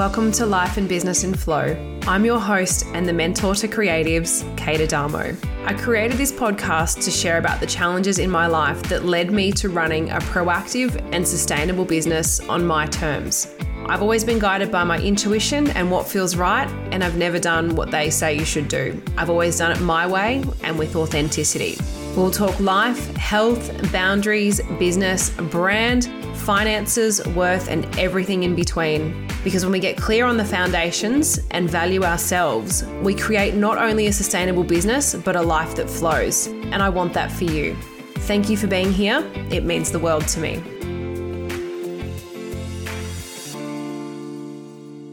Welcome to Life and Business in Flow. I'm your host and the mentor to creatives, Kate Adamo. I created this podcast to share about the challenges in my life that led me to running a proactive and sustainable business on my terms. I've always been guided by my intuition and what feels right, and I've never done what they say you should do. I've always done it my way and with authenticity. We'll talk life, health, boundaries, business, brand, finances, worth, and everything in between. Because when we get clear on the foundations and value ourselves, we create not only a sustainable business, but a life that flows. And I want that for you. Thank you for being here. It means the world to me.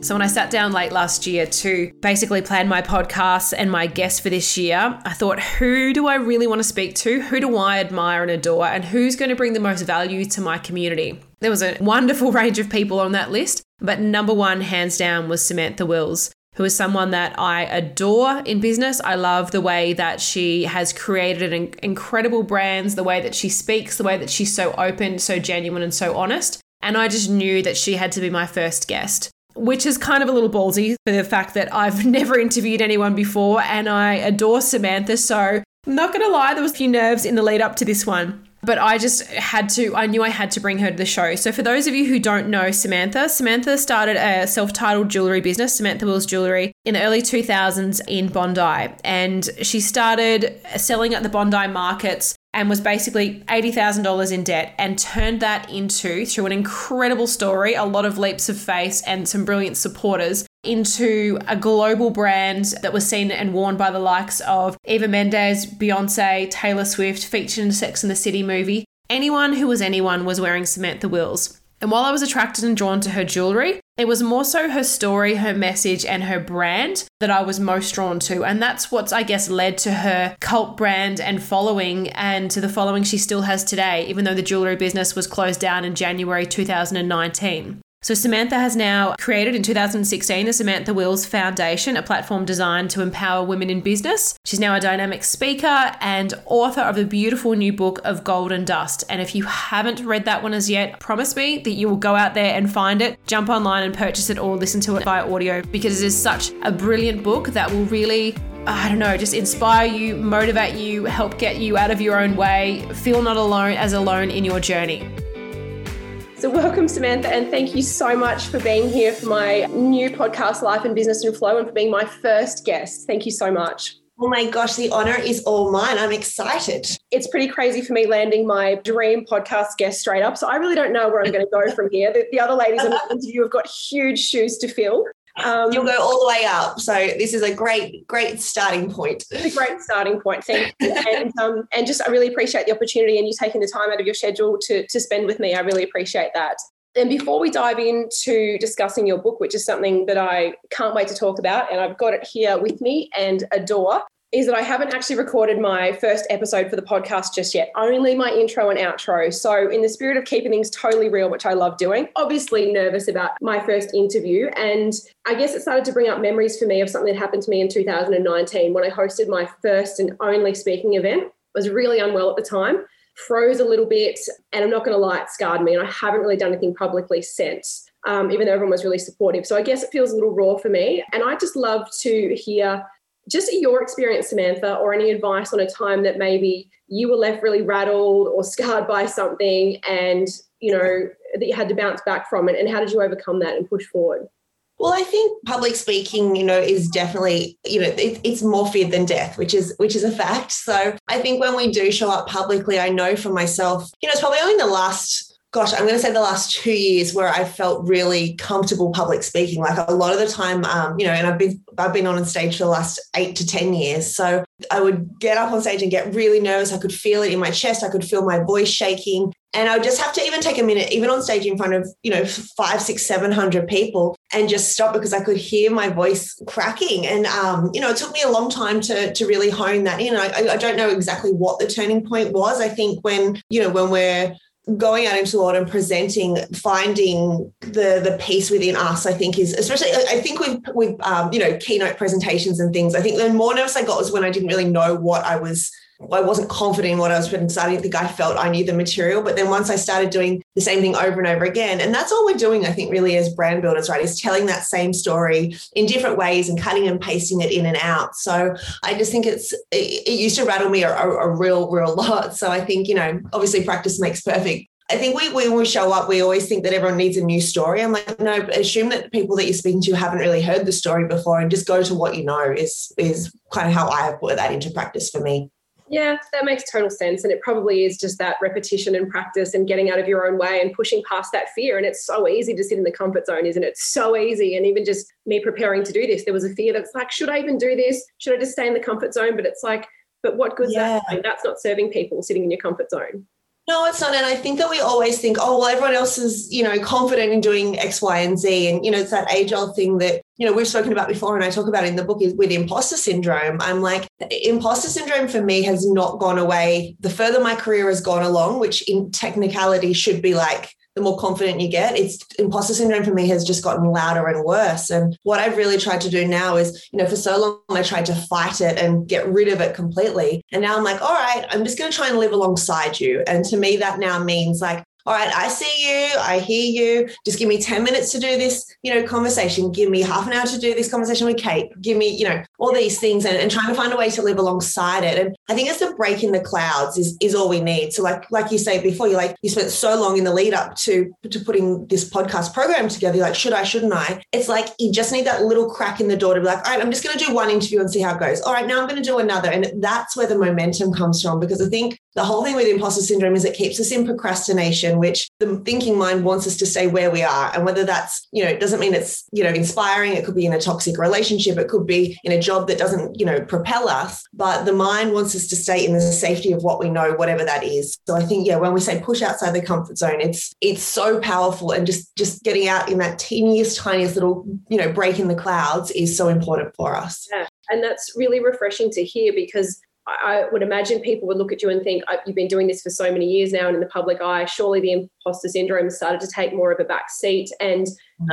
So, when I sat down late last year to basically plan my podcast and my guests for this year, I thought, who do I really want to speak to? Who do I admire and adore? And who's going to bring the most value to my community? There was a wonderful range of people on that list, but number one, hands down, was Samantha Wills who is someone that I adore in business. I love the way that she has created incredible brands, the way that she speaks, the way that she's so open, so genuine, and so honest. And I just knew that she had to be my first guest which is kind of a little ballsy for the fact that I've never interviewed anyone before and I adore Samantha. So, I'm not going to lie, there was a few nerves in the lead up to this one. But I just had to, I knew I had to bring her to the show. So, for those of you who don't know Samantha, Samantha started a self titled jewelry business, Samantha Wills Jewelry, in the early 2000s in Bondi. And she started selling at the Bondi markets and was basically $80,000 in debt and turned that into, through an incredible story, a lot of leaps of faith and some brilliant supporters, into a global brand that was seen and worn by the likes of Eva Mendes, Beyonce, Taylor Swift, featured in Sex and the City movie. Anyone who was anyone was wearing Samantha Wills. And while I was attracted and drawn to her jewelry, it was more so her story, her message, and her brand that I was most drawn to. And that's what's, I guess, led to her cult brand and following and to the following she still has today, even though the jewelry business was closed down in January 2019. So, Samantha has now created in 2016 the Samantha Wills Foundation, a platform designed to empower women in business. She's now a dynamic speaker and author of the beautiful new book of Gold and Dust. And if you haven't read that one as yet, promise me that you will go out there and find it, jump online and purchase it or listen to it via audio because it is such a brilliant book that will really I don't know, just inspire you, motivate you, help get you out of your own way, feel not alone as alone in your journey. So, welcome, Samantha, and thank you so much for being here for my new podcast, Life and Business and Flow, and for being my first guest. Thank you so much. Oh my gosh, the honor is all mine. I'm excited. It's pretty crazy for me landing my dream podcast guest straight up. So I really don't know where I'm going to go from here. The, the other ladies in the interview have got huge shoes to fill. Um, You'll go all the way up. So this is a great, great starting point. It's a great starting point. Thank you. and, um, and just I really appreciate the opportunity and you taking the time out of your schedule to, to spend with me. I really appreciate that. And before we dive into discussing your book, which is something that I can't wait to talk about, and I've got it here with me and adore, is that I haven't actually recorded my first episode for the podcast just yet, only my intro and outro. So, in the spirit of keeping things totally real, which I love doing, obviously nervous about my first interview. And I guess it started to bring up memories for me of something that happened to me in 2019 when I hosted my first and only speaking event. I was really unwell at the time, froze a little bit, and I'm not going to lie, it scarred me. And I haven't really done anything publicly since. Um, even though everyone was really supportive. So I guess it feels a little raw for me. And I just love to hear just your experience, Samantha, or any advice on a time that maybe you were left really rattled or scarred by something and, you know, that you had to bounce back from it. And how did you overcome that and push forward? Well, I think public speaking, you know, is definitely, you know, it, it's more fear than death, which is which is a fact. So I think when we do show up publicly, I know for myself, you know, it's probably only the last gosh, I'm going to say the last two years where I felt really comfortable public speaking. Like a lot of the time, um, you know, and I've been I've been on stage for the last eight to ten years. So I would get up on stage and get really nervous. I could feel it in my chest. I could feel my voice shaking, and I would just have to even take a minute, even on stage in front of you know five, six, seven hundred people, and just stop because I could hear my voice cracking. And um, you know, it took me a long time to to really hone that in. I, I don't know exactly what the turning point was. I think when you know when we're going out into the world and presenting, finding the the peace within us, I think is especially. I think with with um, you know keynote presentations and things. I think the more nervous I got was when I didn't really know what I was I wasn't confident in what I was putting because I didn't think I felt I knew the material. But then once I started doing the same thing over and over again, and that's all we're doing, I think, really as brand builders, right? Is telling that same story in different ways and cutting and pasting it in and out. So I just think it's it, it used to rattle me a, a, a real, real lot. So I think, you know, obviously practice makes perfect. I think we, when we show up, we always think that everyone needs a new story. I'm like, no, assume that people that you're speaking to haven't really heard the story before and just go to what you know is is kind of how I have put that into practice for me. Yeah, that makes total sense. And it probably is just that repetition and practice and getting out of your own way and pushing past that fear. And it's so easy to sit in the comfort zone, isn't it? So easy. And even just me preparing to do this, there was a fear that's like, should I even do this? Should I just stay in the comfort zone? But it's like, but what good's yeah. that? That's not serving people sitting in your comfort zone. No, it's not. And I think that we always think, oh, well, everyone else is, you know, confident in doing X, Y, and Z. And, you know, it's that age old thing that, you know, we've spoken about before and I talk about in the book is with imposter syndrome. I'm like, imposter syndrome for me has not gone away. The further my career has gone along, which in technicality should be like the more confident you get. It's imposter syndrome for me has just gotten louder and worse. And what I've really tried to do now is, you know, for so long I tried to fight it and get rid of it completely. And now I'm like, all right, I'm just going to try and live alongside you. And to me, that now means like, all right, I see you, I hear you. Just give me 10 minutes to do this, you know, conversation. Give me half an hour to do this conversation with Kate. Give me, you know, all these things and, and trying to find a way to live alongside it. And I think it's the break in the clouds is, is all we need. So like, like you say before, you like, you spent so long in the lead up to, to putting this podcast program together. You're like, should I, shouldn't I? It's like, you just need that little crack in the door to be like, all right, I'm just going to do one interview and see how it goes. All right, now I'm going to do another. And that's where the momentum comes from because I think the whole thing with imposter syndrome is it keeps us in procrastination, which the thinking mind wants us to stay where we are. And whether that's, you know, it doesn't mean it's, you know, inspiring. It could be in a toxic relationship. It could be in a job that doesn't, you know, propel us. But the mind wants us to stay in the safety of what we know, whatever that is. So I think, yeah, when we say push outside the comfort zone, it's it's so powerful. And just just getting out in that teeniest, tiniest little, you know, break in the clouds is so important for us. Yeah. And that's really refreshing to hear because I would imagine people would look at you and think, you've been doing this for so many years now and in the public eye, surely the imposter syndrome started to take more of a back seat and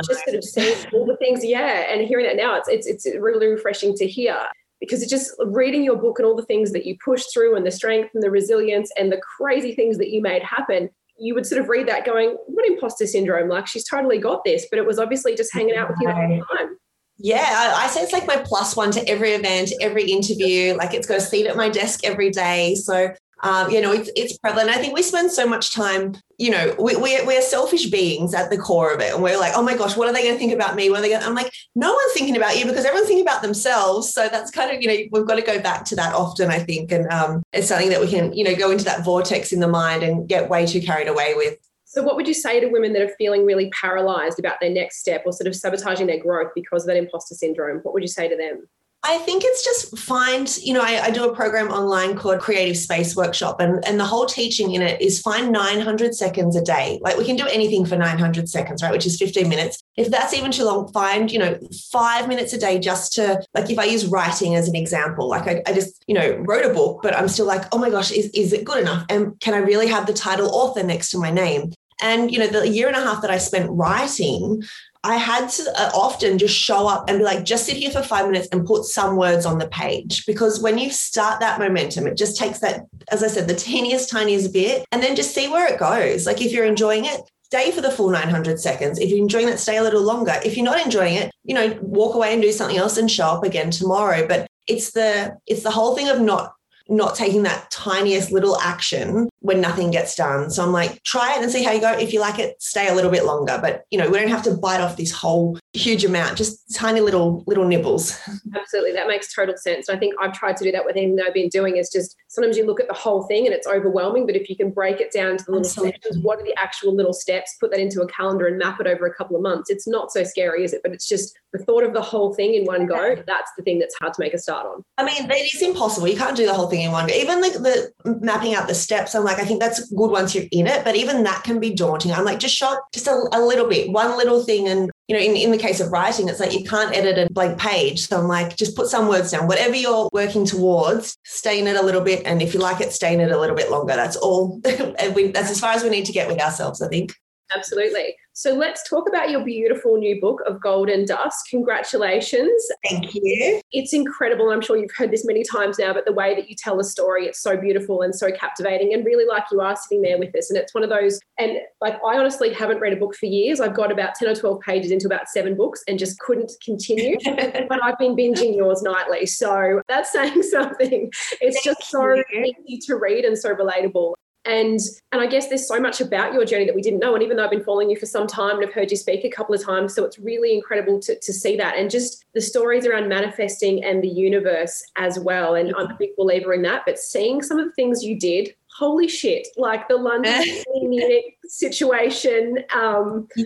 just sort of seeing all the things. Yeah. And hearing that now, it's, it's, it's really refreshing to hear because it's just reading your book and all the things that you pushed through and the strength and the resilience and the crazy things that you made happen. You would sort of read that going, what imposter syndrome? Like she's totally got this, but it was obviously just hanging out with you the whole time. Yeah, I, I, say it's like my plus one to every event, every interview. Like it's got a seat at my desk every day. So, um, you know, it's, it's prevalent. I think we spend so much time, you know, we, we're, we're selfish beings at the core of it. And we're like, oh my gosh, what are they going to think about me? What are they going I'm like, no one's thinking about you because everyone's thinking about themselves. So that's kind of, you know, we've got to go back to that often, I think. And um, it's something that we can, you know, go into that vortex in the mind and get way too carried away with. So, what would you say to women that are feeling really paralyzed about their next step or sort of sabotaging their growth because of that imposter syndrome? What would you say to them? I think it's just find, you know, I, I, do a program online called Creative Space Workshop, and, and the whole teaching in it is find 900 seconds a day. Like we can do anything for 900 seconds, right? Which is 15 minutes. If that's even too long, find, you know, five minutes a day just to, like, if I use writing as an example, like I, I just, you know, wrote a book, but I'm still like, oh my gosh, is, is it good enough? And can I really have the title author next to my name? And, you know, the year and a half that I spent writing, I had to uh, often just show up and be like, just sit here for five minutes and put some words on the page. Because when you start that momentum, it just takes that, as I said, the teeniest, tiniest bit, and then just see where it goes. Like if you're enjoying it, stay for the full 900 seconds. If you're enjoying it, stay a little longer. If you're not enjoying it, you know, walk away and do something else and show up again tomorrow. But it's the it's the whole thing of not not taking that tiniest little action when nothing gets done. So I'm like, try it and see how you go. If you like it, stay a little bit longer. But you know, we don't have to bite off this whole huge amount, just tiny little little nibbles. Absolutely. That makes total sense. I think I've tried to do that with anything that I've been doing is just sometimes you look at the whole thing and it's overwhelming. But if you can break it down to the little Absolutely. sections, what are the actual little steps, put that into a calendar and map it over a couple of months, it's not so scary, is it? But it's just the thought of the whole thing in one go, that's the thing that's hard to make a start on. I mean, it is impossible. You can't do the whole thing in one. Even like the mapping out the steps, I'm like, I think that's good once you're in it, but even that can be daunting. I'm like, just shot just a, a little bit, one little thing. And, you know, in, in the case of writing, it's like you can't edit a blank page. So I'm like, just put some words down. Whatever you're working towards, stay in it a little bit. And if you like it, stay in it a little bit longer. That's all. that's as far as we need to get with ourselves, I think. Absolutely. So let's talk about your beautiful new book of Gold and Dust. Congratulations. Thank you. It's incredible. I'm sure you've heard this many times now, but the way that you tell a story, it's so beautiful and so captivating. And really, like you are sitting there with us. And it's one of those, and like I honestly haven't read a book for years. I've got about 10 or 12 pages into about seven books and just couldn't continue. but I've been binging yours nightly. So that's saying something. It's Thank just so you. easy to read and so relatable and and i guess there's so much about your journey that we didn't know. And even though i've been following you for some time and i've heard you speak a couple of times so it's really incredible to, to see that. And just the stories around manifesting and the universe as well. And i'm a big believer in that. But seeing some of the things you did holy shit like the london Munich situation um yeah.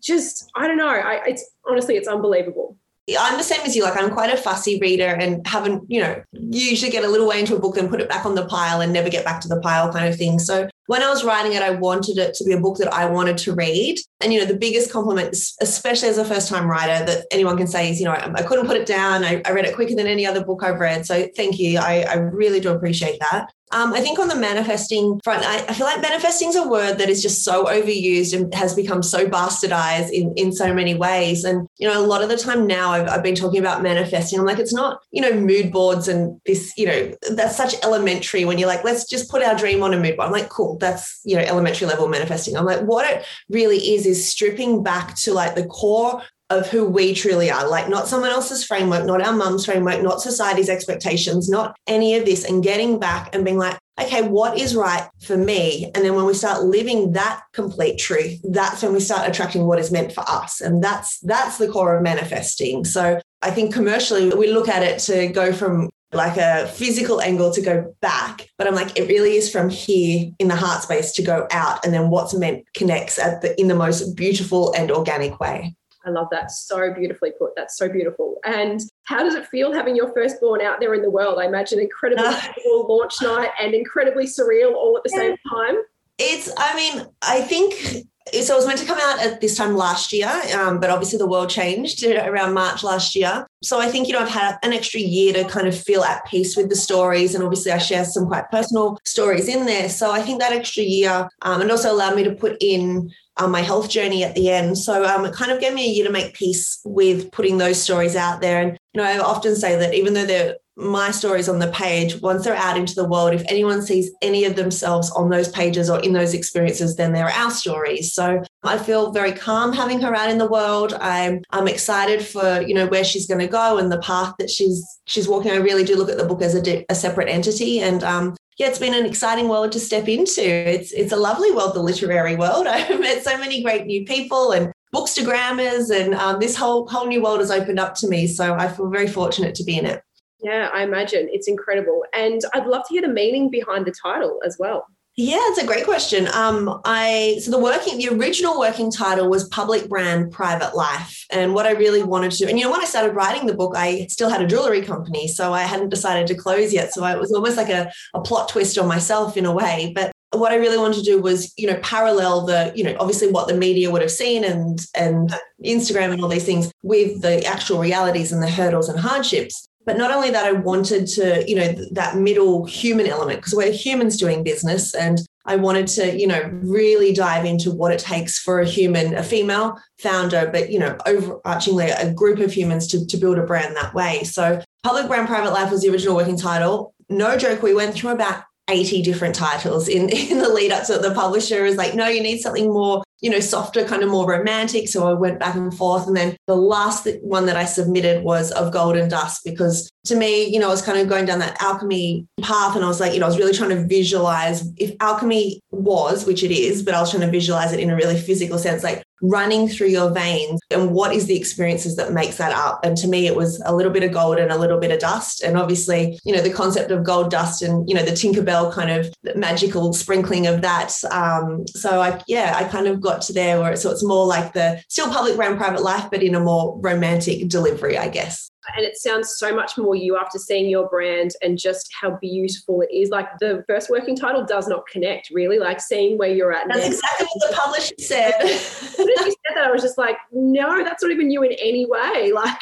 just i don't know. I, it's honestly it's unbelievable I'm the same as you. Like I'm quite a fussy reader and haven't, you know, usually get a little way into a book and put it back on the pile and never get back to the pile kind of thing. So when I was writing it, I wanted it to be a book that I wanted to read. And, you know, the biggest compliment, especially as a first time writer, that anyone can say is, you know, I, I couldn't put it down. I, I, read it quicker than any other book I've read. So thank you. I, I really do appreciate that. Um, I think on the manifesting front, I, I, feel like manifesting is a word that is just so overused and has become so bastardized in, in so many ways. And, you know, a lot of the time now I've, I've been talking about manifesting. I'm like, it's not, you know, mood boards and this, you know, that's such elementary when you're like, let's just put our dream on a mood board. I'm like, cool, that's, you know, elementary level manifesting. I'm like, what it really is, is stripping back to like the core of who we truly are, like not someone else's framework, not our mum's framework, not society's expectations, not any of this, and getting back and being like, okay, what is right for me? And then when we start living that complete truth, that's when we start attracting what is meant for us. And that's that's the core of manifesting. So I think commercially we look at it to go from like a physical angle to go back. But I'm like, it really is from here in the heart space to go out. And then what's meant connects at the in the most beautiful and organic way. I love that. So beautifully put. That's so beautiful. And how does it feel having your firstborn out there in the world? I imagine incredibly ah. cool launch night and incredibly surreal all at the yeah. same time. It's, I mean, I think so. It was meant to come out at this time last year, um, but obviously the world changed around March last year. So I think, you know, I've had an extra year to kind of feel at peace with the stories. And obviously I share some quite personal stories in there. So I think that extra year um, and also allowed me to put in um, my health journey at the end. So um, it kind of gave me a year to make peace with putting those stories out there. And, you know, I often say that even though they're my stories on the page, once they're out into the world, if anyone sees any of themselves on those pages or in those experiences, then they're our stories. So I feel very calm having her out in the world. I'm I'm excited for you know where she's going to go and the path that she's she's walking. I really do look at the book as a, a separate entity, and um, yeah, it's been an exciting world to step into. It's it's a lovely world, the literary world. I've met so many great new people and bookstagrammers, and um, this whole whole new world has opened up to me. So I feel very fortunate to be in it. Yeah, I imagine it's incredible, and I'd love to hear the meaning behind the title as well. Yeah, it's a great question. Um, I so the working the original working title was Public Brand Private Life, and what I really wanted to, do, and you know, when I started writing the book, I still had a jewelry company, so I hadn't decided to close yet. So it was almost like a, a plot twist on myself in a way. But what I really wanted to do was, you know, parallel the, you know, obviously what the media would have seen and and Instagram and all these things with the actual realities and the hurdles and hardships but not only that i wanted to you know that middle human element because we're humans doing business and i wanted to you know really dive into what it takes for a human a female founder but you know overarchingly a group of humans to, to build a brand that way. So public brand private life was the original working title. No joke we went through about 80 different titles in, in the lead up to the publisher is like, no, you need something more, you know, softer, kind of more romantic. So I went back and forth. And then the last one that I submitted was of Gold and Dust because to me, you know, I was kind of going down that alchemy path and I was like, you know, I was really trying to visualize if alchemy was, which it is, but I was trying to visualize it in a really physical sense, like running through your veins and what is the experiences that makes that up. And to me, it was a little bit of gold and a little bit of dust. And obviously, you know, the concept of gold dust and, you know, the Tinkerbell kind of magical sprinkling of that. Um, so I, yeah, I kind of got to there it's, so it's more like the still public brand private life, but in a more romantic delivery, I guess and it sounds so much more you after seeing your brand and just how beautiful it is. Like the first working title does not connect really, like seeing where you're at. That's now. exactly what the publisher said. did you said that, I was just like, no, that's not even you in any way. Like,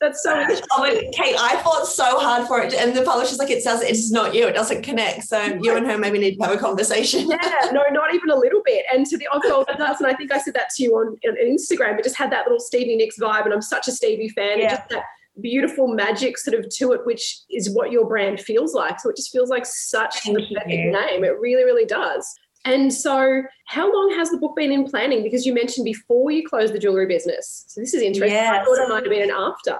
that's so. oh, Kate, I fought so hard for it, and the publisher's like, it says it's not you. It doesn't connect. So you and her maybe need to have a conversation. yeah, no, not even a little bit. And to the Oswald and I think I said that to you on, on Instagram. It just had that little Stevie Nicks vibe, and I'm such a Stevie fan. Yeah. Beautiful magic sort of to it, which is what your brand feels like. So it just feels like such Thank a perfect name. It really, really does. And so, how long has the book been in planning? Because you mentioned before you closed the jewelry business. So this is interesting. I thought it might have been an after.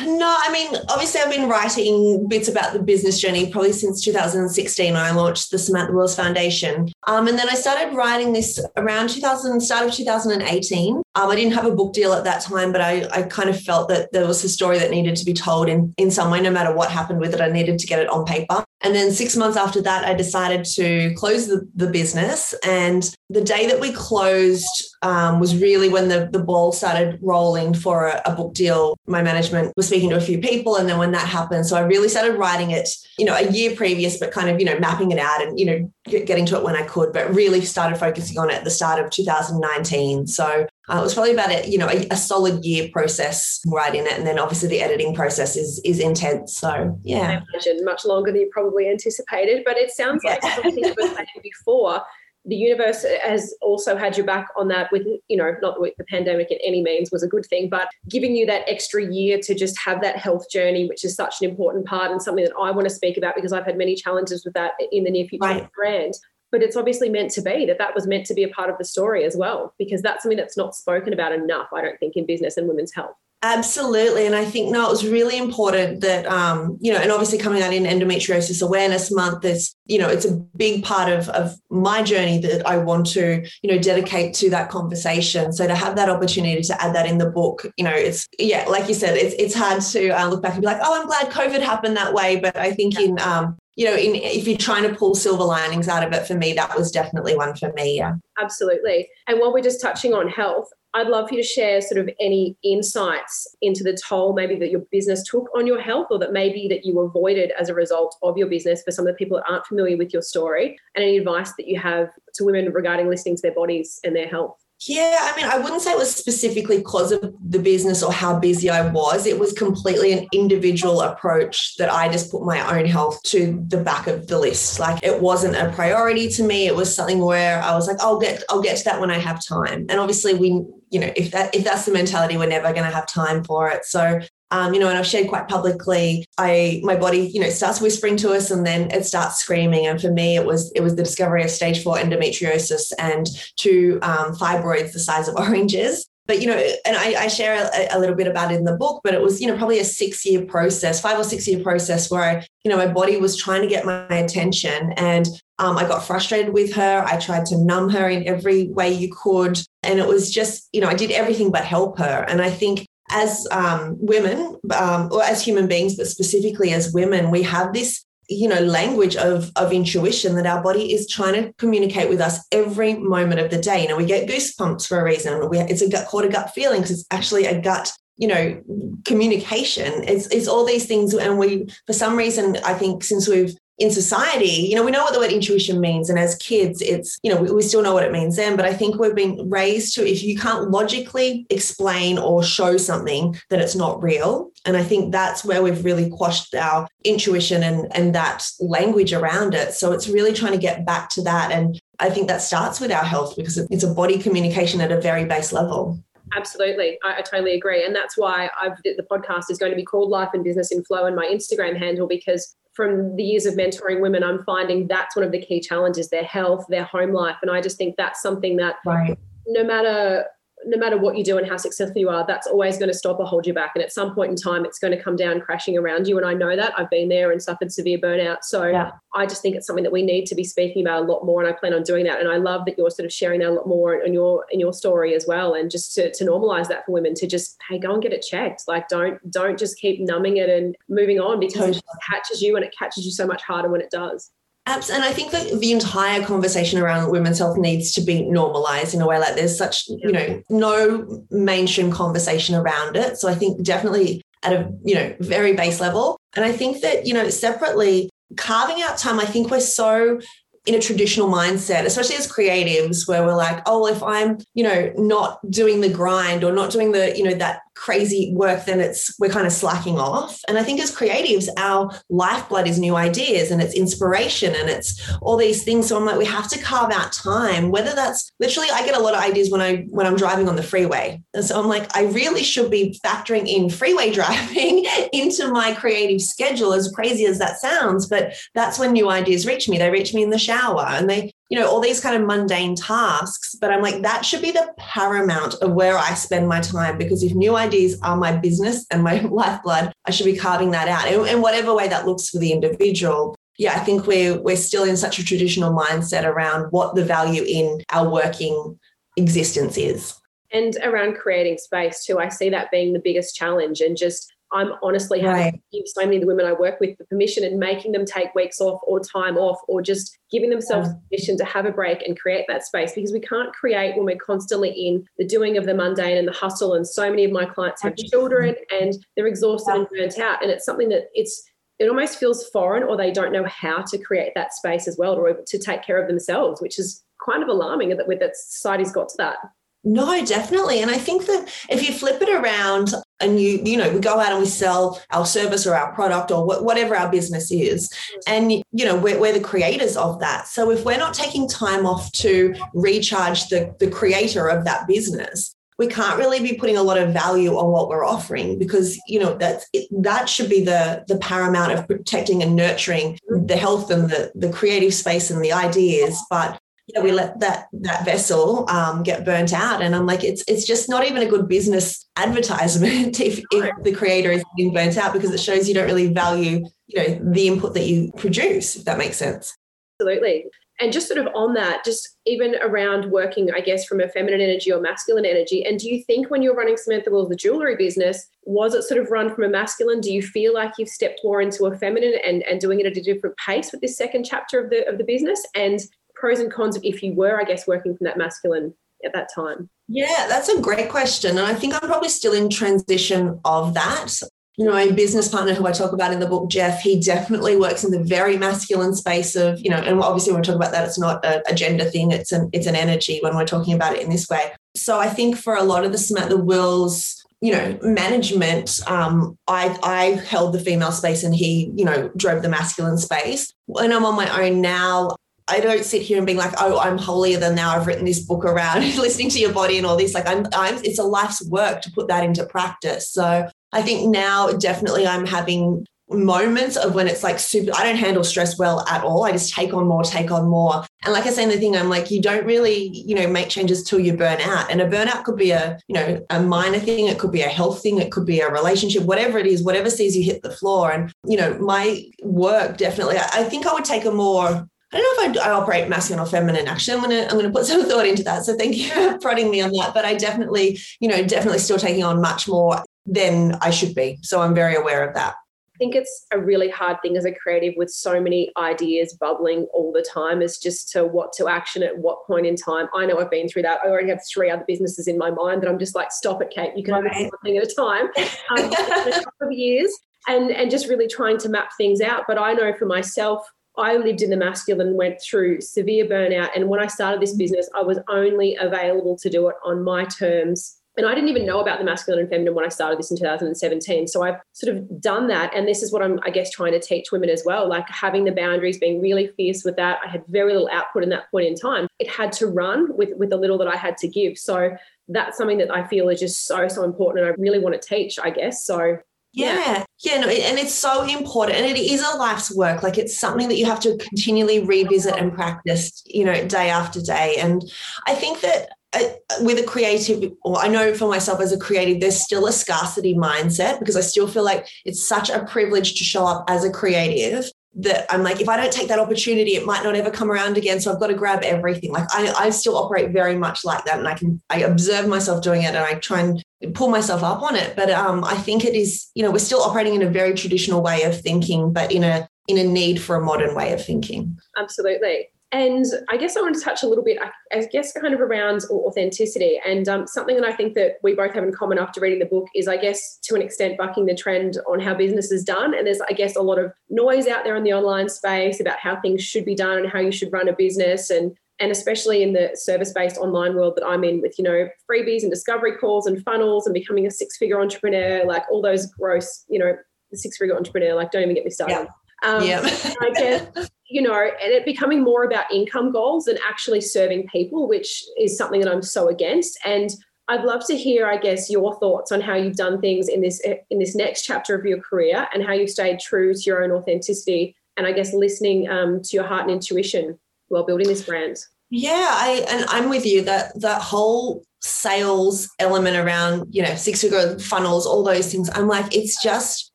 No, I mean, obviously, I've been writing bits about the business journey probably since 2016 when I launched the Samantha Wills Foundation. Um, and then I started writing this around 2000, start of 2018. Um, I didn't have a book deal at that time, but I, I kind of felt that there was a story that needed to be told in, in some way, no matter what happened with it. I needed to get it on paper. And then six months after that, I decided to close the, the business. And the day that we closed um, was really when the, the ball started rolling for a, a, book deal. My management was speaking to a few people. And then when that happened, so I really started writing it, you know, a year previous, but kind of, you know, mapping it out and, you know, getting to it when I could, but really started focusing on it at the start of 2019. So uh, it was probably about a you know a, a, solid year process writing it, and then obviously the editing process is is intense. So yeah, I imagine much longer than you probably anticipated. But it sounds yeah. like something you were saying before. The universe has also had your back on that with, you know, not with the pandemic in any means was a good thing, but giving you that extra year to just have that health journey, which is such an important part and something that I want to speak about because I've had many challenges with that in the near future right. brand but it's obviously meant to be that that was meant to be a part of the story as well because that's something that's not spoken about enough i don't think in business and women's health absolutely and i think no it was really important that um, you know and obviously coming out in endometriosis awareness month is you know it's a big part of of my journey that i want to you know dedicate to that conversation so to have that opportunity to add that in the book you know it's yeah like you said it's, it's hard to uh, look back and be like oh i'm glad covid happened that way but i think in um, you know, in, if you're trying to pull silver linings out of it, for me, that was definitely one for me. Yeah. Absolutely. And while we're just touching on health, I'd love for you to share sort of any insights into the toll maybe that your business took on your health or that maybe that you avoided as a result of your business for some of the people that aren't familiar with your story and any advice that you have to women regarding listening to their bodies and their health. Yeah, I mean, I wouldn't say it was specifically because of the business or how busy I was. It was completely an individual approach that I just put my own health to the back of the list. Like it wasn't a priority to me. It was something where I was like, I'll get I'll get to that when I have time. And obviously we, you know, if that if that's the mentality, we're never going to have time for it. So um, you know, and I've shared quite publicly. I my body, you know, starts whispering to us, and then it starts screaming. And for me, it was it was the discovery of stage four endometriosis and two um, fibroids the size of oranges. But you know, and I, I share a, a, little bit about it in the book. But it was you know probably a six year process, five or six year process where I, you know my body was trying to get my attention, and um, I got frustrated with her. I tried to numb her in every way you could. And it was just, you know, I did everything but help her. And I think as um, women um, or as human beings, but specifically as women, we have this you know language of of intuition that our body is trying to communicate with us every moment of the day you know we get goosebumps for a reason we, it's a gut called a gut feeling because it's actually a gut you know communication it's, it's all these things and we for some reason i think since we've in society, you know, we know what the word intuition means. And as kids, it's, you know, we, we, still know what it means then. But I think we've been raised to, if you can't logically explain or show something, then it's not real. And I think that's where we've really quashed our intuition and, and that language around it. So it's really trying to get back to that. And I think that starts with our health because it's a body communication at a very base level. Absolutely. I, I, totally agree. And that's why I've the podcast is going to be called Life and Business in Flow and my Instagram handle because from the years of mentoring women, I'm finding that's one of the key challenges their health, their home life. And I just think that's something that right. no matter no matter what you do and how successful you are, that's always going to stop or hold you back. And at some point in time, it's going to come down crashing around you. And I know that I've been there and suffered severe burnout. So yeah. I just think it's something that we need to be speaking about a lot more. And I plan on doing that. And I love that you're sort of sharing that a lot more in your in your story as well. And just to, to normalize that for women to just, hey, go and get it checked. Like don't don't just keep numbing it and moving on because totally. it catches you and it catches you so much harder when it does. And I think that the entire conversation around women's health needs to be normalized in a way like there's such, you know, no mainstream conversation around it. So I think definitely at a, you know, very base level. And I think that, you know, separately, carving out time, I think we're so in a traditional mindset, especially as creatives, where we're like, oh, if I'm, you know, not doing the grind or not doing the, you know, that crazy work, then it's we're kind of slacking off. And I think as creatives, our lifeblood is new ideas and it's inspiration and it's all these things. So I'm like, we have to carve out time, whether that's literally I get a lot of ideas when I when I'm driving on the freeway. And so I'm like, I really should be factoring in freeway driving into my creative schedule, as crazy as that sounds. But that's when new ideas reach me. They reach me in the shower and they you know, all these kind of mundane tasks. But I'm like, that should be the paramount of where I spend my time because if new ideas are my business and my lifeblood, I should be carving that out in, whatever way that looks for the individual. Yeah, I think we're we're still in such a traditional mindset around what the value in our working existence is. And around creating space too. I see that being the biggest challenge and just I'm honestly having to give so many of the women I work with the permission and making them take weeks off or time off or just giving themselves yeah. permission to have a break and create that space because we can't create when we're constantly in the doing of the mundane and the hustle. And so many of my clients have children and they're exhausted and burnt out. And it's something that it's it almost feels foreign or they don't know how to create that space as well or to take care of themselves, which is kind of alarming that with that society's got to that. No, definitely. And I think that if you flip it around and you, you know, we go out and we sell our service or our product or wh- whatever our business is, mm. and, you know, we're, we're the creators of that. So if we're not taking time off to recharge the, the creator of that business, we can't really be putting a lot of value on what we're offering because you know that's it, that should be the the paramount of protecting and nurturing mm. the health and the the creative space and the ideas. But yeah, we let that that vessel um, get burnt out, and I'm like, it's it's just not even a good business advertisement if, if the creator is being burnt out because it shows you don't really value, you know, the input that you produce. If that makes sense. Absolutely. And just sort of on that, just even around working, I guess, from a feminine energy or masculine energy. And do you think when you're running Samantha Wills, the jewelry business, was it sort of run from a masculine? Do you feel like you've stepped more into a feminine and, and doing it at a different pace with this second chapter of the of the business? And pros and cons of if you were, I guess, working from that masculine at that time? Yeah, that's a great question. And I think I'm probably still in transition of that. You know, my business partner who I talk about in the book, Jeff, he definitely works in the very masculine space of, you know, and obviously when we talk about that, it's not a, a gender thing, it's an it's an energy when we're talking about it in this way. So I think for a lot of the Samantha Wills you know, management, um, I, I held the female space and he, you know, drove the masculine space. When I'm on my own now, I don't sit here and being like, oh, I'm holier than now. I've written this book around listening to your body and all this. Like I'm, I'm, it's a life's work to put that into practice. So I think now definitely I'm having moments of when it's like super, I don't handle stress well at all. I just take on more, take on more. And like I say in the thing, I'm like, you don't really, you know, make changes till you burn out. And a burnout could be a, you know, a minor thing. It could be a health thing. It could be a relationship, whatever it is, whatever sees you hit the floor. And, you know, my work definitely, I think I would take a more I don't know if I, I, operate masculine or feminine. Actually, I'm gonna I'm gonna put some thought into that. So thank you for prodding me on that. But I definitely, you know, definitely still taking on much more than I should be. So I'm very aware of that. I think it's a really hard thing as a creative with so many ideas bubbling all the time is just to what to action at what point in time. I know I've been through that. I already have three other businesses in my mind that I'm just like, stop it, Kate. You can only do one thing at a time. Um, a couple of years and and just really trying to map things out. But I know for myself, I lived in the masculine, went through severe burnout. And when I started this business, I was only available to do it on my terms. And I didn't even know about the masculine and feminine when I started this in 2017. So I've sort of done that. And this is what I'm, I guess, trying to teach women as well like having the boundaries, being really fierce with that. I had very little output in that point in time. It had to run with, with the little that I had to give. So that's something that I feel is just so, so important. And I really want to teach, I guess. So yeah. Yeah. No, and it's so important. And it is a life's work. Like it's something that you have to continually revisit and practice, you know, day after day. And I think that uh, with a creative, or I know for myself as a creative, there's still a scarcity mindset because I still feel like it's such a privilege to show up as a creative that I'm like, if I don't take that opportunity, it might not ever come around again. So I've got to grab everything. Like I, I still operate very much like that. And I can, I observe myself doing it and I try and pull myself up on it. But um, I think it is, you know, we're still operating in a very traditional way of thinking, but in a, in a need for a modern way of thinking. Absolutely. And I guess I want to touch a little bit, I guess, kind of around authenticity. And um, something that I think that we both have in common after reading the book is, I guess, to an extent, bucking the trend on how business is done. And there's, I guess, a lot of noise out there in the online space about how things should be done and how you should run a business. And and especially in the service-based online world that I'm in with, you know, freebies and discovery calls and funnels and becoming a six-figure entrepreneur, like all those gross, you know, six-figure entrepreneur, like don't even get me started. Yeah. Um, yeah. I guess, you know, and it becoming more about income goals than actually serving people, which is something that I'm so against. And I'd love to hear, I guess, your thoughts on how you've done things in this in this next chapter of your career and how you've stayed true to your own authenticity and I guess listening um, to your heart and intuition while building this brand. Yeah, I and I'm with you that that whole sales element around, you know, six figure funnels, all those things. I'm like, it's just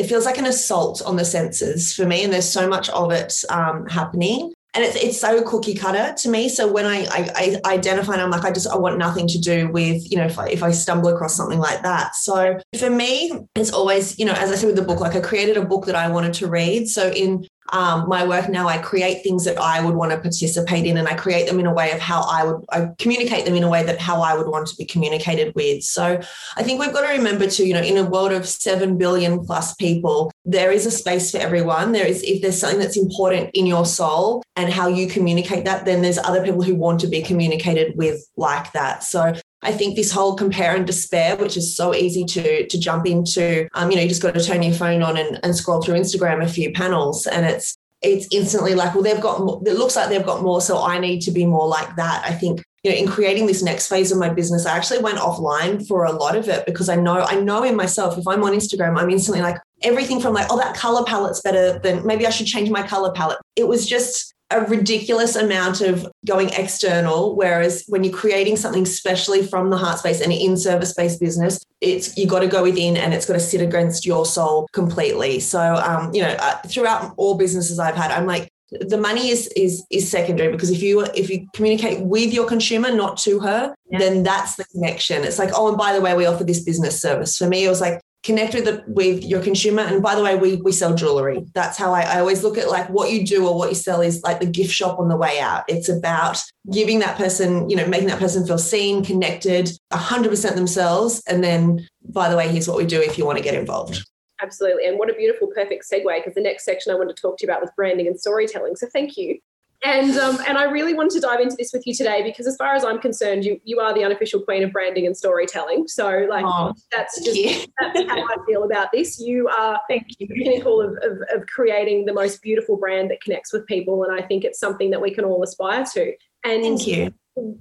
it feels like an assault on the senses for me. And there's so much of it um, happening. And it's, it's so cookie cutter to me. So when I, I, I identify and I'm like, I just, I want nothing to do with, you know, if I, if I stumble across something like that. So for me, it's always, you know, as I said with the book, like I created a book that I wanted to read. So in um, my work now, I create things that I would want to participate in, and I create them in a way of how I would I communicate them in a way that how I would want to be communicated with. So I think we've got to remember to, you know, in a world of seven billion plus people, there is a space for everyone. There is if there's something that's important in your soul and how you communicate that, then there's other people who want to be communicated with like that. So I think this whole compare and despair, which is so easy to to jump into, um, you know, you just got to turn your phone on and, and scroll through Instagram a few panels, and it's it's instantly like, well, they've got it looks like they've got more, so I need to be more like that. I think you know, in creating this next phase of my business, I actually went offline for a lot of it because I know I know in myself if I'm on Instagram, I'm instantly like everything from like, oh, that color palette's better than maybe I should change my color palette. It was just a ridiculous amount of going external. Whereas when you're creating something specially from the heart space and in service based business, it's you got to go within and it's got to sit against your soul completely. So, um, you know, uh, throughout all businesses I've had, I'm like, the money is is is secondary because if you if you communicate with your consumer not to her yeah. then that's the connection it's like oh and by the way we offer this business service for me it was like connect with the, with your consumer. And by the way we we sell jewelry. That's how I, I always look at like what you do or what you sell is like the gift shop on the way out. It's about giving that person you know making that person feel seen connected 100% themselves. And then by the way here's what we do if you want to get involved. Absolutely. And what a beautiful perfect segue because the next section i want to talk to you about was branding and storytelling. So thank you and um, and I really wanted to dive into this with you today because, as far as I'm concerned, you you are the unofficial queen of branding and storytelling. So, like, oh, that's just that's how I feel about this. You are thank you. the pinnacle of, of, of creating the most beautiful brand that connects with people, and I think it's something that we can all aspire to. And thank you.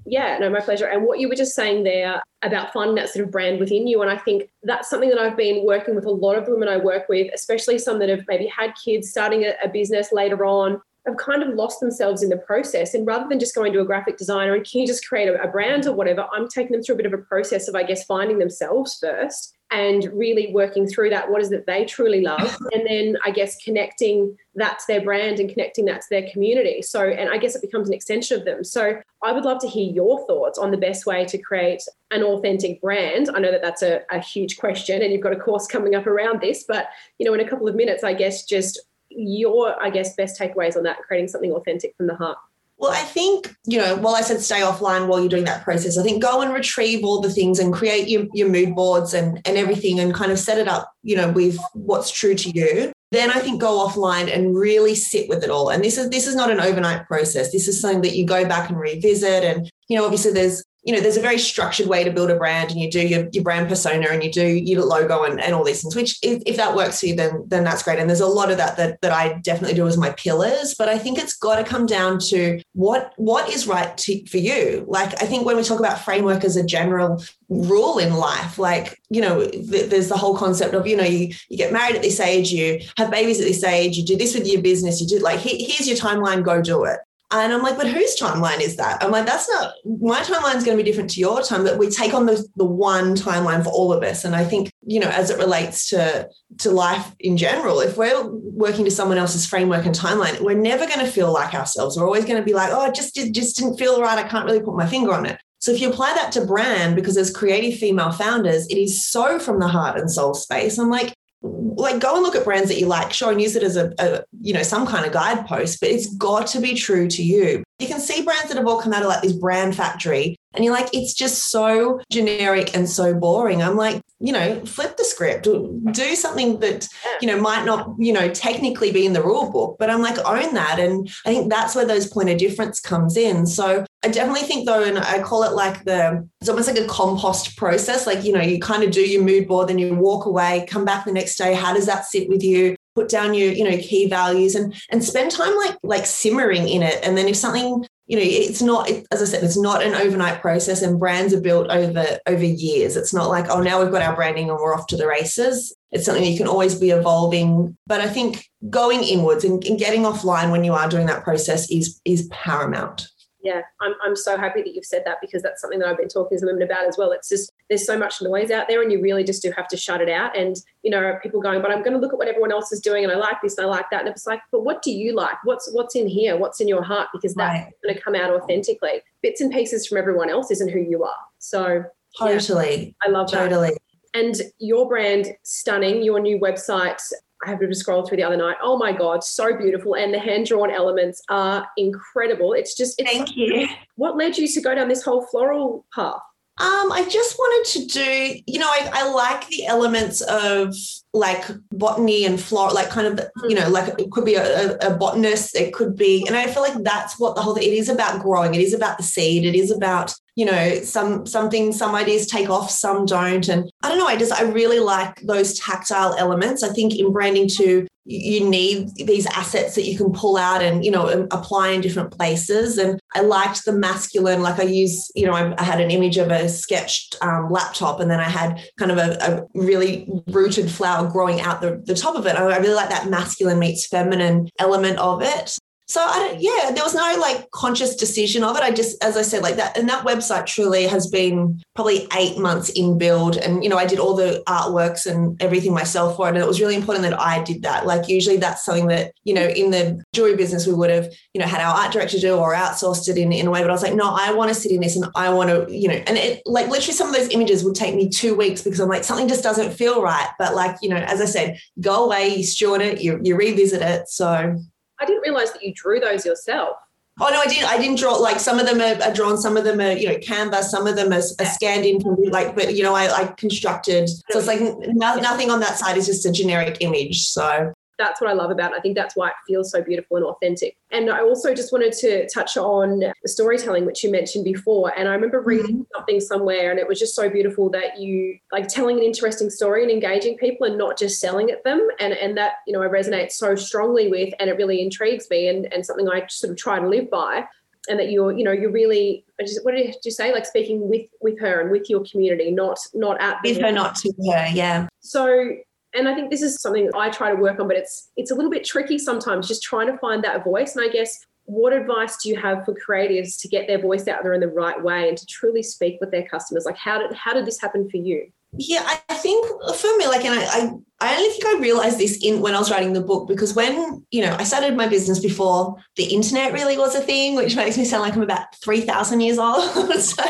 Yeah, no, my pleasure. And what you were just saying there about finding that sort of brand within you. And I think that's something that I've been working with a lot of women I work with, especially some that have maybe had kids, starting a, a business later on, have kind of lost themselves in the process. And rather than just going to a graphic designer and can you just create a, a brand or whatever, I'm taking them through a bit of a process of, I guess, finding themselves first and really working through that. What is it they truly love? And then I guess connecting that to their brand and connecting that to their community. So, and I guess it becomes an extension of them. So, I would love to hear your thoughts on the best way to create an authentic brand. I know that that's a, a huge question and you've got a course coming up around this, but, you know, in a couple of minutes, I guess just your, I guess, best takeaways on that, creating something authentic from the heart? Well, I think, you know, while I said stay offline while you're doing that process, I think go and retrieve all the things and create your, your mood boards and, and everything and kind of set it up, you know, with what's true to you. Then I think go offline and really sit with it all. And this is this is not an overnight process. This is something that you go back and revisit. And, you know, obviously there's you know, there's a very structured way to build a brand and you do your, your brand persona and you do your logo and, and all these things, which if, if that works for you, then, then that's great. And there's a lot of that, that that I definitely do as my pillars, but I think it's got to come down to what, what is right to, for you. Like, I think when we talk about framework as a general rule in life, like, you know, th- there's the whole concept of, you know, you, you get married at this age, you have babies at this age, you do this with your business, you do like, here's your timeline, go do it. And I'm like, but whose timeline is that? I'm like, that's not my timeline is going to be different to your time, but we take on the, the one timeline for all of us. And I think, you know, as it relates to, to life in general, if we're working to someone else's framework and timeline, we're never going to feel like ourselves. We're always going to be like, oh, it just, it just didn't feel right. I can't really put my finger on it. So if you apply that to brand, because as creative female founders, it is so from the heart and soul space. I'm like, like go and look at brands that you like. Sure and use it as a, a, you know some kind of guidepost but it's got to be true to you. You can see brands that have all come out of like this brand factory and you're like it's just so generic and so boring. I'm like you know flip the script. Do something that you know might not you know technically be in the rule book but i'm like own that. And i think that's where those point of difference comes in. So I definitely think though, and I call it like the it's almost like a compost process. Like, you know, you kind of do your mood board, then you walk away, come back the next day. How does that sit with you? Put down your, you know, key values and and spend time like like simmering in it. And then if something, you know, it's not, as I said, it's not an overnight process and brands are built over over years. It's not like, oh, now we've got our branding and we're off to the races. It's something you can always be evolving. But I think going inwards and, and getting offline when you are doing that process is is paramount yeah I'm, I'm so happy that you've said that because that's something that i've been talking to women about as well. It's just there's so much noise out there and you really just do have to shut it out and you know people going but i'm going to look at what everyone else is doing and i like this and i like that. And it's like but what do you like? What's what's in here? What's in your heart? Because that's right. going to come out authentically. Bits and pieces from everyone else isn't who you are. So totally. Yeah, i love that. Totally. And your brand stunning your new website I happened to scroll through the other night. Oh my God, so beautiful. And the hand drawn elements are incredible. It's just, it's, thank you. What led you to go down this whole floral path? Um, I just wanted to do, you know, I, I like the elements of like botany and flora, like kind of, you know, like it could be a, a, botanist, it could be, and I feel like that's what the whole it is about growing, it is about the seed, it is about, you know, some something, some ideas take off, some don't. And I don't know, I just I really like those tactile elements. I think in branding too, you need these assets that you can pull out and you know apply in different places. And i liked the masculine like i use you know i, I had an image of a sketched um, laptop and then i had kind of a, a, really rooted flower growing out the, the top of it. I really like that masculine meets feminine element of it so I don't, yeah, there was no like conscious decision of it. I just, as I said, like that, and that website truly has been probably eight months in build. And, you know, I did all the artworks and everything myself for it. And it was really important that I did that. Like usually that's something that, you know, in the jewelry business, we would have, you know, had our art director do or outsourced it in, in a way. But I was like, no, I want to sit in this and I want to, you know, and it like literally some of those images would take me two weeks because I'm like, something just doesn't feel right. But like, you know, as I said, go away, you stew on it, you, you revisit it. So I didn't realize that you drew those yourself. Oh no, I didn't. I didn't draw. Like some of them are, are drawn, some of them are you know canvas, some of them are, are scanned in from like. But you know, I, I constructed. So it's like no, nothing on that side is just a generic image. So that's what I love about it. I think that's why it feels so beautiful and authentic. And I also just wanted to touch on the storytelling, which you mentioned before. And I remember reading mm-hmm. something somewhere, and it was just so beautiful that you like telling an interesting story and engaging people and not just selling at them. And and that, you know, I resonate so strongly with and it really intrigues me and, and something I sort of try to live by and that you're you know you're really just, what did you say like speaking with with her and with your community not not at with her not to her yeah so and I think this is something I try to work on, but it's it's a little bit tricky sometimes, just trying to find that voice. And I guess what advice do you have for creatives to get their voice out there in the right way and to truly speak with their customers? Like how did how did this happen for you? Yeah, I think for me, like, and I, I, I only think I realized this in when I was writing the book because when you know I started my business before the internet really was a thing, which makes me sound like I'm about three thousand years old. so,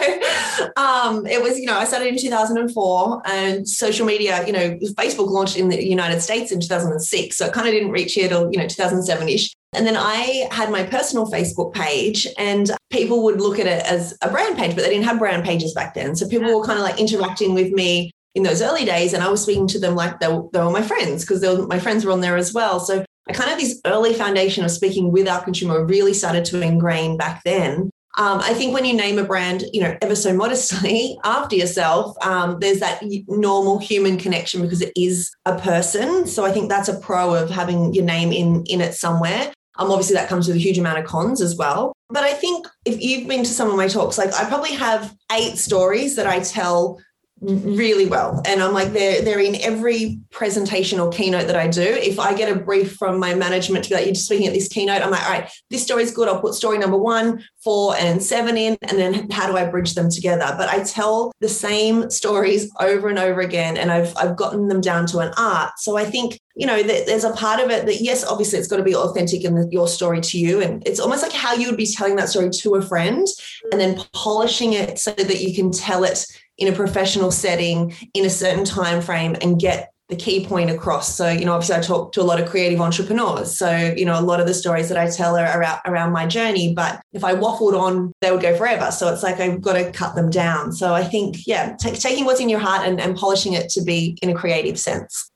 um, it was you know I started in two thousand and four, and social media, you know, Facebook launched in the United States in two thousand and six, so it kind of didn't reach here till you know two thousand seven ish. And then I had my personal Facebook page, and people would look at it as a brand page, but they didn't have brand pages back then. So people were kind of like interacting with me in those early days, and I was speaking to them like they were, they were my friends because my friends were on there as well. So I kind of this early foundation of speaking with our consumer really started to ingrain back then. Um, I think when you name a brand, you know, ever so modestly after yourself, um, there's that normal human connection because it is a person. So I think that's a pro of having your name in in it somewhere. Um, obviously, that comes with a huge amount of cons as well. But I think if you've been to some of my talks, like I probably have eight stories that I tell really well. And i'm like they're they're in every presentation or keynote that i do. If i get a brief from my management to be like you're just speaking at this keynote i'm like all right this story's good. I'll put story number one four and seven in and then how do i bridge them together? But i tell the same stories over and over again and i've i've gotten them down to an art. So i think you know there's a part of it that yes obviously it's got to be authentic in your story to you and it's almost like how you would be telling that story to a friend and then polishing it so that you can tell it in a professional setting in a certain time frame and get the key point across. So, you know, obviously I talk to a lot of creative entrepreneurs. So, you know, a lot of the stories that I tell are around, around my journey, but if I waffled on, they would go forever. So it's like I've got to cut them down. So I think, yeah, t- taking what's in your heart and, and polishing it to be in a creative sense.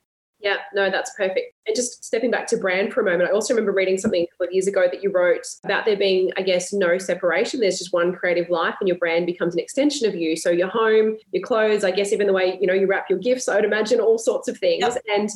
Yeah, no, that's perfect. And just stepping back to brand for a moment, I also remember reading something a couple of years ago that you wrote about there being, I guess, no separation. There's just one creative life and your brand becomes an extension of you. So your home, your clothes, I guess even the way, you know, you wrap your gifts, I would imagine all sorts of things. Yep. And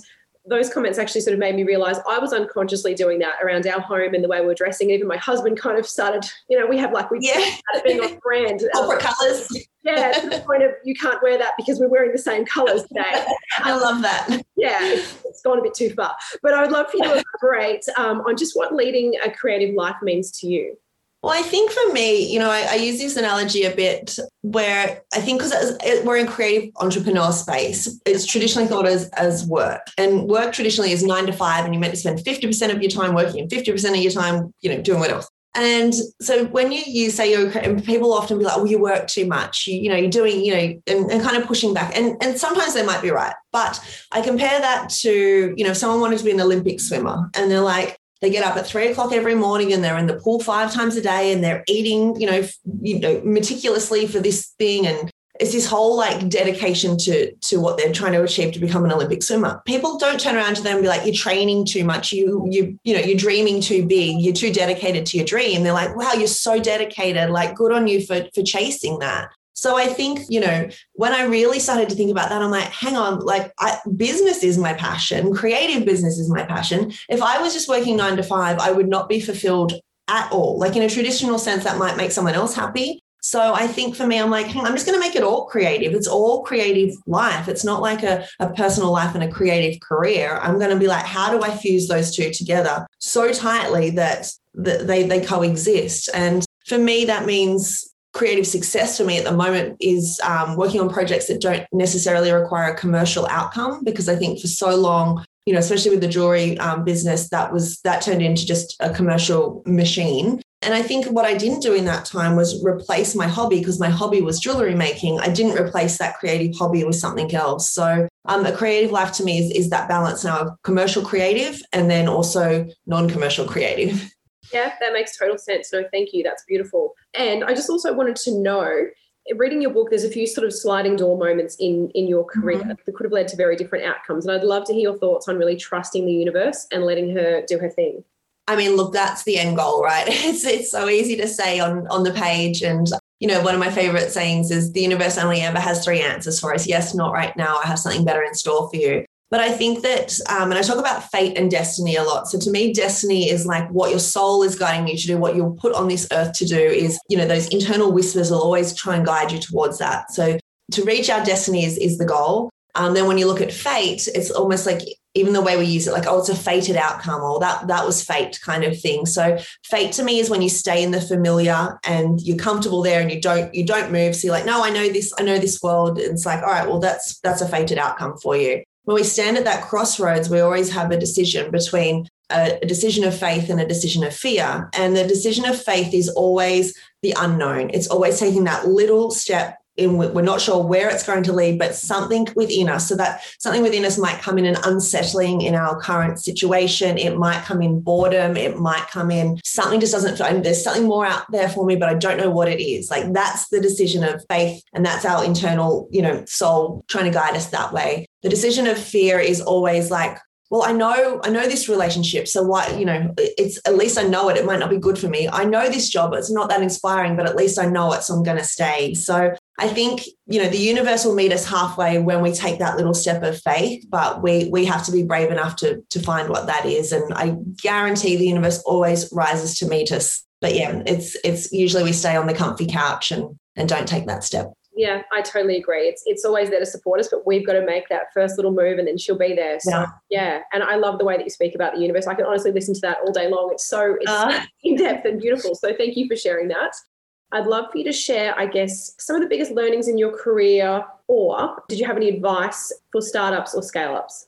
those comments actually sort of made me realize I was unconsciously doing that around our home and the way we're dressing. Even my husband kind of started, you know, we have like we yeah. started being on brand. Corporate um, colours. Yeah, to the point of you can't wear that because we're wearing the same colours today. I love that. Yeah, it's, it's gone a bit too far. But I would love for you to elaborate um, on just what leading a creative life means to you. Well, I think for me, you know, I, I use this analogy a bit where I think because we're in creative entrepreneur space, it's traditionally thought as, as work. And work traditionally is nine to five, and you're meant to spend 50% of your time working and 50% of your time, you know, doing what else. And so when you, you say you're, and people often be like, oh, you work too much, you, you know, you're doing, you know, and, and kind of pushing back. And, and sometimes they might be right. But I compare that to, you know, if someone wanted to be an Olympic swimmer and they're like, they get up at three o'clock every morning and they're in the pool five times a day and they're eating, you know, you know, meticulously for this thing. And it's this whole like dedication to to what they're trying to achieve to become an Olympic swimmer. People don't turn around to them and be like, "You're training too much. You you you know you're dreaming too big. You're too dedicated to your dream." They're like, "Wow, you're so dedicated. Like, good on you for for chasing that." So I think, you know, when I really started to think about that, I'm like, hang on, like I, business is my passion, creative business is my passion. If I was just working nine to five, I would not be fulfilled at all. Like in a traditional sense, that might make someone else happy. So I think for me, I'm like, I'm just going to make it all creative. It's all creative life. It's not like a, a personal life and a creative career. I'm going to be like, how do I fuse those two together so tightly that, that they, they coexist? And for me, that means creative success for me at the moment is um, working on projects that don't necessarily require a commercial outcome because I think for so long, you know, especially with the jewelry um, business, that was that turned into just a commercial machine. And I think what I didn't do in that time was replace my hobby because my hobby was jewelry making. I didn't replace that creative hobby with something else. So um, a creative life to me is, is that balance now of commercial creative and then also non-commercial creative. Yeah, that makes total sense. No, thank you. That's beautiful. And I just also wanted to know reading your book there's a few sort of sliding door moments in in your career mm-hmm. that could have led to very different outcomes and i'd love to hear your thoughts on really trusting the universe and letting her do her thing. I mean look that's the end goal right? It's it's so easy to say on on the page and you know one of my favorite sayings is the universe only ever has three answers for us. Yes not right now. I have something better in store for you but I think that, um, and I talk about fate and destiny a lot. So to me, destiny is like what your soul is guiding you to do, what you're put on this earth to do is, you know, those internal whispers will always try and guide you towards that. So to reach our destiny is, is the goal. Um, then when you look at fate, it's almost like even the way we use it, like, oh, it's a fated outcome, or that that was fate kind of thing. So fate to me is when you stay in the familiar and you're comfortable there and you don't you don't move. So you're like, no, I know this, I know this world. And it's like, all right, well, that's that's a fated outcome for you when we stand at that crossroads, we always have a decision between a, decision of faith and a decision of fear. And the decision of faith is always the unknown. It's always taking that little step we're not sure where it's going to lead, but something within us. So that something within us might come in an unsettling in our current situation. It might come in boredom. It might come in something just doesn't feel, there's something more out there for me, but I don't know what it is. Like that's the decision of faith. And that's our internal, you know, soul trying to guide us that way. The decision of fear is always like, well i know i know this relationship so why you know it's at least i know it it might not be good for me i know this job it's not that inspiring but at least i know it so i'm going to stay so i think you know the universe will meet us halfway when we take that little step of faith but we we have to be brave enough to to find what that is and i guarantee the universe always rises to meet us but yeah it's it's usually we stay on the comfy couch and and don't take that step yeah, I totally agree. It's it's always there to support us, but we've got to make that first little move, and then she'll be there. So yeah, yeah. and I love the way that you speak about the universe. I can honestly listen to that all day long. It's so it's uh. in depth and beautiful. So thank you for sharing that. I'd love for you to share, I guess, some of the biggest learnings in your career, or did you have any advice for startups or scale ups?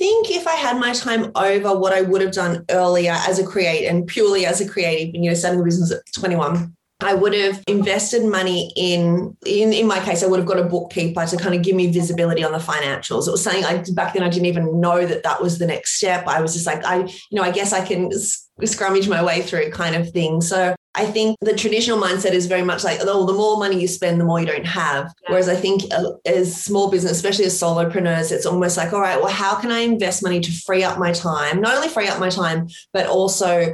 think if I had my time over, what I would have done earlier as a create and purely as a creative, you know, starting a business at 21 I would have invested money in, in, in my case, I would have got a bookkeeper to kind of give me visibility on the financials. It was something I, back then I didn't even know that that was the next step. I was just like, I, you know, I guess I can scrummage my way through kind of thing. So I think the traditional mindset is very much like, oh, the more money you spend, the more you don't have. Yeah. Whereas I think uh, as small business, especially as solopreneurs, it's almost like, all right, well, how can I invest money to free up my time? Not only free up my time, but also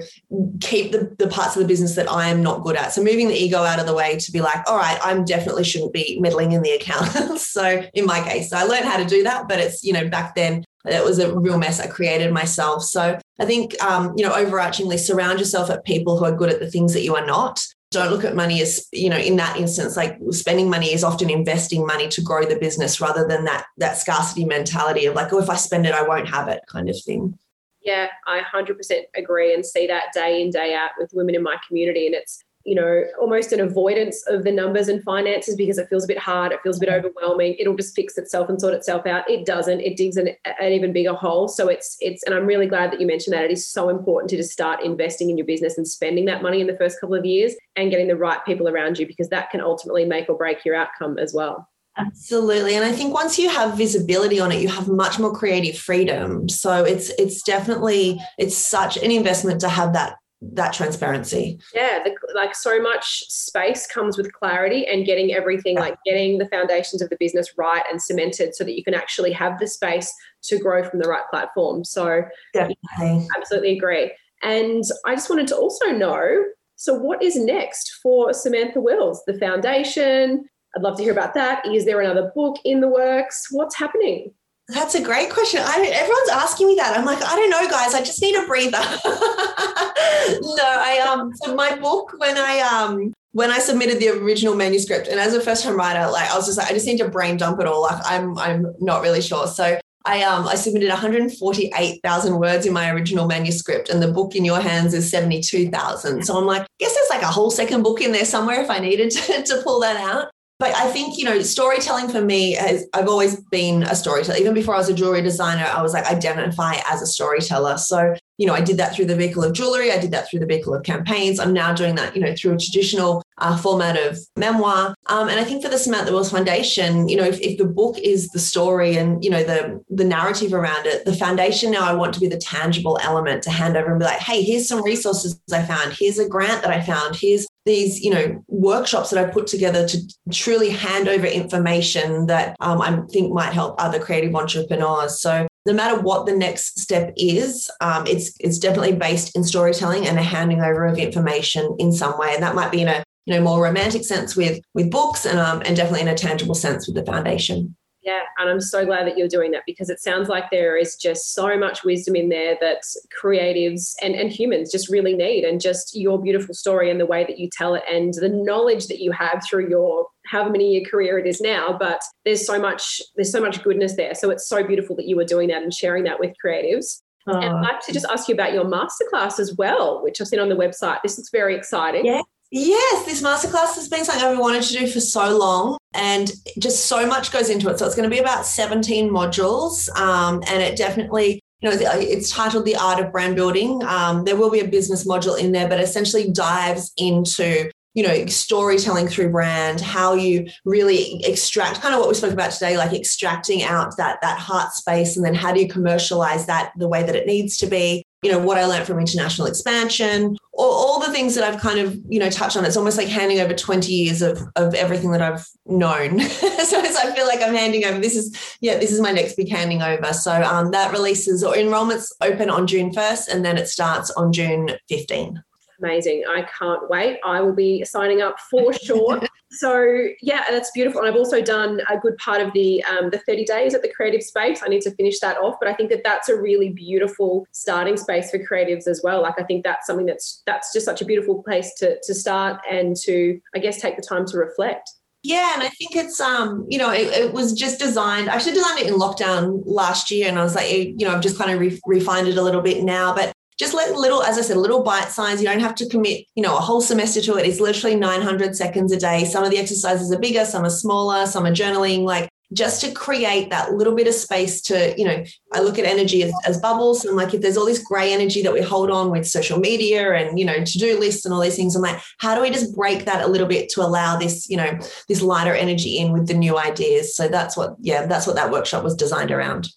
keep the, the parts of the business that I am not good at. So moving the ego out of the way to be like, all right, I'm definitely shouldn't be meddling in the accounts. so in my case, I learned how to do that, but it's, you know, back then it was a real mess I created myself. So I think, um, you know, overarchingly surround yourself at people who are good at the things that you are not. Don't look at money as, you know, in that instance, like spending money is often investing money to grow the business rather than that that scarcity mentality of like, oh, if I spend it, I won't have it kind of thing. Yeah, I 100% agree and see that day in, day out with women in my community. And it's you know, almost an avoidance of the numbers and finances because it feels a bit hard, it feels a bit overwhelming. It'll just fix itself and sort itself out. It doesn't. It digs an, an even bigger hole. So it's it's, and I'm really glad that you mentioned that. It is so important to just start investing in your business and spending that money in the first couple of years and getting the right people around you because that can ultimately make or break your outcome as well. Absolutely. And I think once you have visibility on it, you have much more creative freedom. So it's it's definitely it's such an investment to have that that transparency. Yeah, the, like so much space comes with clarity and getting everything, like getting the foundations of the business right and cemented so that you can actually have the space to grow from the right platform. So, definitely. absolutely agree. And I just wanted to also know so, what is next for Samantha Wills? The foundation? I'd love to hear about that. Is there another book in the works? What's happening? That's a great question. I, everyone's asking me that. I'm like, I don't know, guys. I just need a breather. no, I um. So my book, when I um, when I submitted the original manuscript, and as a first time writer, like I was just like, I just need to brain dump it all. Like I'm, I'm not really sure. So I um I submitted 148,000 words in my original manuscript, and the book in your hands is 72,000. So I'm like, I guess there's like a whole second book in there somewhere if I needed to, to pull that out but I think, you know, storytelling for me has, I've always been a storyteller. Even before I was a jewelry designer, I was like, identify as a storyteller. So, you know, I did that through the vehicle of jewelry. I did that through the vehicle of campaigns. I'm now doing that, you know, through a traditional uh, format of memoir. Um, and I think for the Samantha Wills Foundation, you know, if, if the book is the story and, you know, the, the narrative around it, the foundation now I want to be the tangible element to hand over and be like, hey, here's some resources I found. Here's a grant that I found. Here's these, you know, workshops that I put together to truly hand over information that um, I think might help other creative entrepreneurs. So no matter what the next step is, um, it's it's definitely based in storytelling and a handing over of information in some way, and that might be in a you know more romantic sense with with books, and um, and definitely in a tangible sense with the foundation. Yeah, and I'm so glad that you're doing that because it sounds like there is just so much wisdom in there that creatives and, and humans just really need. And just your beautiful story and the way that you tell it and the knowledge that you have through your however many year career it is now. But there's so much, there's so much goodness there. So it's so beautiful that you are doing that and sharing that with creatives. And I'd like to just ask you about your masterclass as well, which I've seen on the website. This looks very exciting. Yeah. Yes, this masterclass has been something I've wanted to do for so long, and just so much goes into it. So it's going to be about 17 modules, um, and it definitely, you know, it's titled "The Art of Brand Building." Um, there will be a business module in there, but essentially dives into you know storytelling through brand how you really extract kind of what we spoke about today like extracting out that that heart space and then how do you commercialize that the way that it needs to be you know what i learned from international expansion all, all the things that i've kind of you know touched on. It's almost like handing over 20 years of of everything that i've known. So i feel like i'm handing over this is yeah this is my next big handing over. So um, that releases or enrollments open on june 1st and then it starts on june 15 amazing. I can't wait. I will be signing up for sure. so yeah, that's beautiful. And I've also done a good part of the um, the 30 days at the creative space. I need to finish that off, but I think that that's a really beautiful starting space for creatives as well. Like I think that's something that's that's just such a beautiful place to to start and to I guess take the time to reflect. Yeah, and I think it's um, you know, it, it, was just designed. I actually designed it in lockdown last year, and I was like, you know, I've just kind of re- refined it a little bit now. But just let little, as I said, little bite size. You don't have to commit, you know, a whole semester to it. It's literally 900 seconds a day. Some of the exercises are bigger, some are smaller, some are journaling. Like just to create that little bit of space to, you know, I look at energy as, as bubbles. And like if there's all this gray energy that we hold on with social media and, you know, to-do lists and all these things, I'm like, how do we just break that a little bit to allow this, you know, this lighter energy in with the new ideas? So that's what, yeah, that's what that workshop was designed around.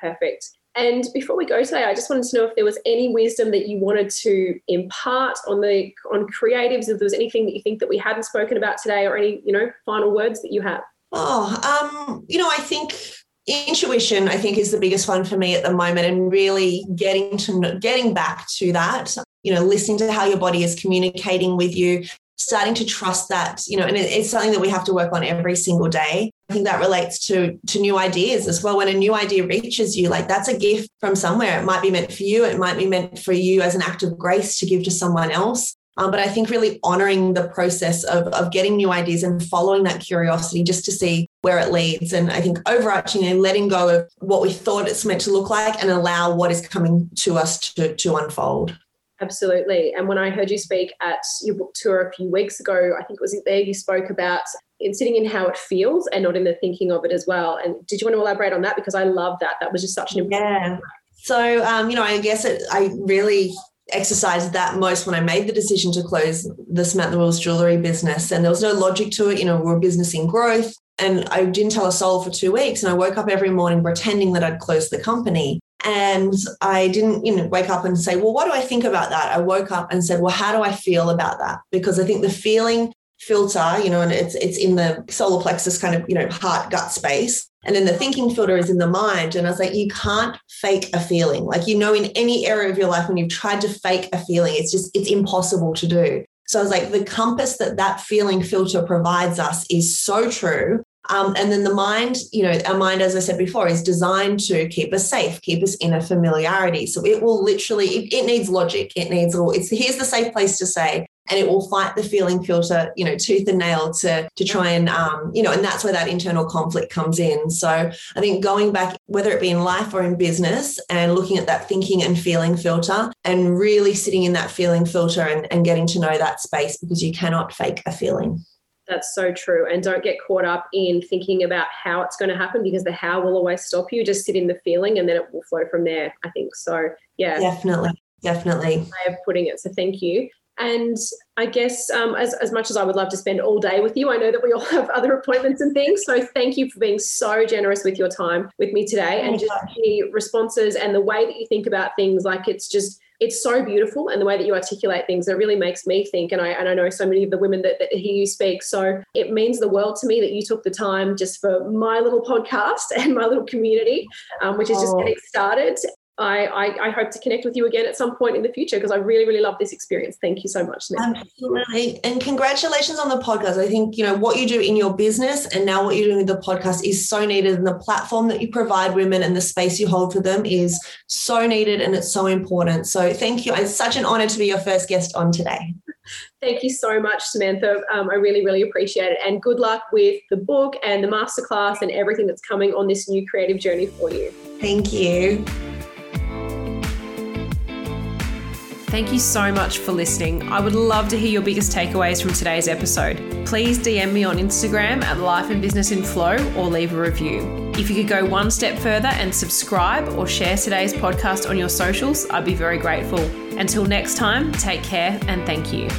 Perfect. And before we go today, I just wanted to know if there was any wisdom that you wanted to impart on the on creatives, if there was anything that you think that we hadn't spoken about today, or any, you know, final words that you have. Oh, um, you know, I think intuition, I think, is the biggest one for me at the moment, and really getting to getting back to that. You know, listening to how your body is communicating with you, starting to trust that. You know, and it's something that we have to work on every single day. I think that relates to to new ideas as well. When a new idea reaches you, like that's a gift from somewhere. It might be meant for you. It might be meant for you as an act of grace to give to someone else. Um, but I think really honoring the process of, of getting new ideas and following that curiosity just to see where it leads. And I think overarching and letting go of what we thought it's meant to look like and allow what is coming to us to, to unfold. Absolutely. And when I heard you speak at your book tour a few weeks ago, I think it was there you spoke about in sitting in how it feels and not in the thinking of it as well. And did you want to elaborate on that? Because I love that. That was just such an important. Yeah. So, um, you know, I guess it, I really exercised that most when I made the decision to close the Samantha Wills jewelry business. And there was no logic to it. You know, we're a business in growth. And I didn't tell a soul for two weeks. And I woke up every morning pretending that I'd closed the company. And I didn't, you know, wake up and say, well, what do I think about that? I woke up and said, well, how do I feel about that? Because I think the feeling filter, you know, and it's it's in the solar plexus kind of, you know, heart gut space. And then the thinking filter is in the mind. And I was like, you can't fake a feeling. Like, you know, in any area of your life, when you've tried to fake a feeling, it's just, it's impossible to do. So I was like, the compass that that feeling filter provides us is so true. Um, and then the mind, you know, our mind, as I said before, is designed to keep us safe, keep us in a familiarity. So it will literally, it, it needs logic. It needs all, it's here's the safe place to say, and it will fight the feeling filter, you know, tooth and nail to to try and um, you know, and that's where that internal conflict comes in. So I think going back, whether it be in life or in business, and looking at that thinking and feeling filter, and really sitting in that feeling filter and, and getting to know that space because you cannot fake a feeling. That's so true. And don't get caught up in thinking about how it's going to happen because the how will always stop you. Just sit in the feeling and then it will flow from there, I think. So, yeah. Definitely. Definitely. Way of putting it. So, thank you. And I guess um, as, as much as I would love to spend all day with you, I know that we all have other appointments and things. So thank you for being so generous with your time with me today and just the responses and the way that you think about things. Like it's just, it's so beautiful and the way that you articulate things it really makes me think and I and I know so many of the women that, that hear you speak so it means the world to me that you took the time just for my little podcast and my little community um, which is just oh. getting started I, I, I, hope to connect with you again at some point in the future because I really, really love this experience. Thank you so much. Absolutely. And congratulations on the podcast. I think, you know, what you do in your business and now what you're doing with the podcast is so needed. And the platform that you provide women and the space you hold for them is so needed and it's so important. So thank you. It's such an honor to be your first guest on today. Thank you so much, Samantha. Um, I really, really appreciate it. And good luck with the book and the masterclass and everything that's coming on this new creative journey for you. Thank you. Thank you so much for listening. I would love to hear your biggest takeaways from today's episode. Please DM me on Instagram at Life and Business in Flow or leave a review. If you could go one step further and subscribe or share today's podcast on your socials, I'd be very grateful. Until next time, take care and thank you.